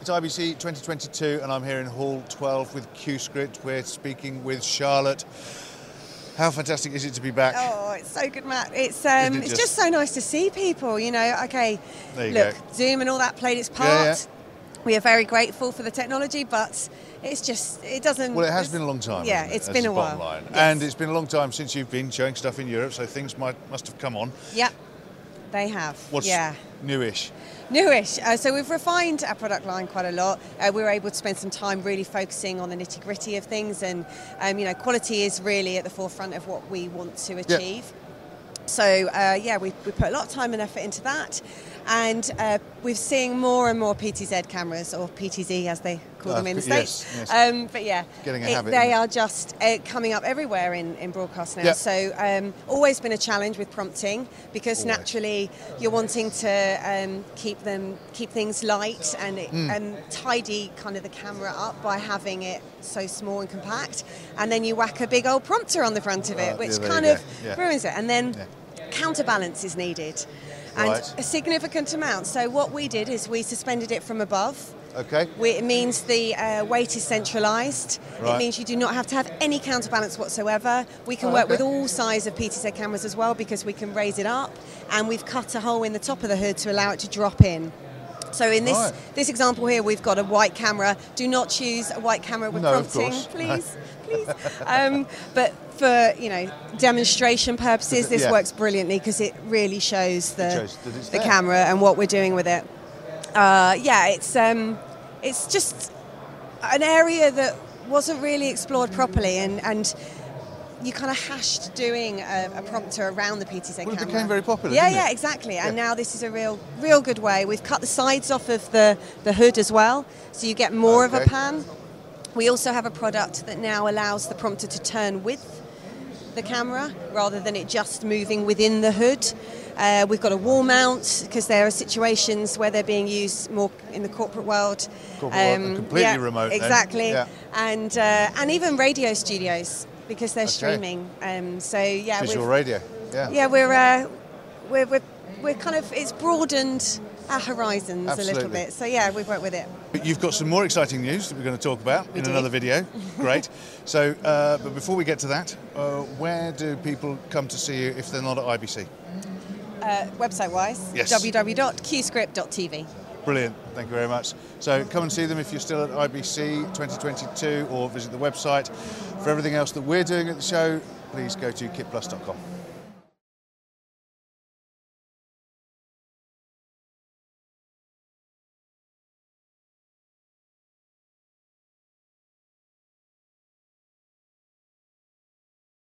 It's IBC 2022, and I'm here in Hall 12 with CueScript. We're speaking with Charlotte. How fantastic is it to be back? Oh, it's so good, Matt. It's um, it it's just- just so nice to see people. You know, okay, There you look, go. Zoom and all that played its part. Yeah, yeah. We are very grateful for the technology, but it's just it doesn't. Well, it has been a long time. Yeah, it? it's That's been a while. Yes. And it's been a long time since you've been showing stuff in Europe, so things might must have come on. Yep, they have. What's yeah. newish? Newish. Uh, so we've refined our product line quite a lot. Uh, we were able to spend some time really focusing on the nitty gritty of things, and um, you know, quality is really at the forefront of what we want to achieve. So uh, yeah, we, we put a lot of time and effort into that, and uh, we're seeing more and more PTZ cameras, or PTZ as they call Ah, them in the states. yes. Um, but yeah, it- they are just uh, coming up everywhere in, in broadcast now. Yeah. So um, always been a challenge with prompting because Always. naturally you're wanting to um, keep them keep things light and it, Hmm. and tidy kind of the camera up by having it so small and compact, and then you whack a big old prompter on the front of it, Uh, which yeah, kind of. Yeah. ruins it, and then. Yeah. Counterbalance is needed, and Right. a significant amount. So what we did is we suspended it from above. Okay. We, it means the uh, weight is centralised. Right. It means you do not have to have any counterbalance whatsoever. We can Oh, work okay. with all size of PTZ cameras as well because we can raise it up, and we've cut a hole in the top of the hood to allow it to drop in. So in this Right. this example here, we've got a white camera. Do not choose a white camera with No, prompting, please, please. Um, but for you know demonstration purposes, this Yeah. works brilliantly because it really shows the shows the there. camera and what we're doing with it. Uh, yeah, it's um, it's just an area that wasn't really explored properly, and and you kind of hashed doing a, a prompter around the PTZ Well, it camera. became very popular, Yeah, yeah, it? exactly. And now this is a real, real good way. We've cut the sides off of the the hood as well, so you get more of a pan. We also have a product that now allows the prompter to turn with the camera rather than it just moving within the hood. Uh, we've got a wall mount because there are situations where they're being used more in the corporate world. Um, Corporate world, completely yeah, remote. Exactly. Yeah. And uh, and even radio studios because they're Okay. streaming. Um, so yeah, Visual radio. Yeah. yeah, we're, uh, we're we're we're kind of it's broadened our horizons a little bit. So yeah, we've worked with it. But You've got some more exciting news that we're going to talk about in do. another video. Great. So, uh, but before we get to that, uh, where do people come to see you if they're not at IBC? Uh, website wise, Yes. www.cuescript.tv. Brilliant. Thank you very much. So come and see them if you're still at IBC 2022 or visit the website. For everything else that we're doing at the show, please go to kitplus.com.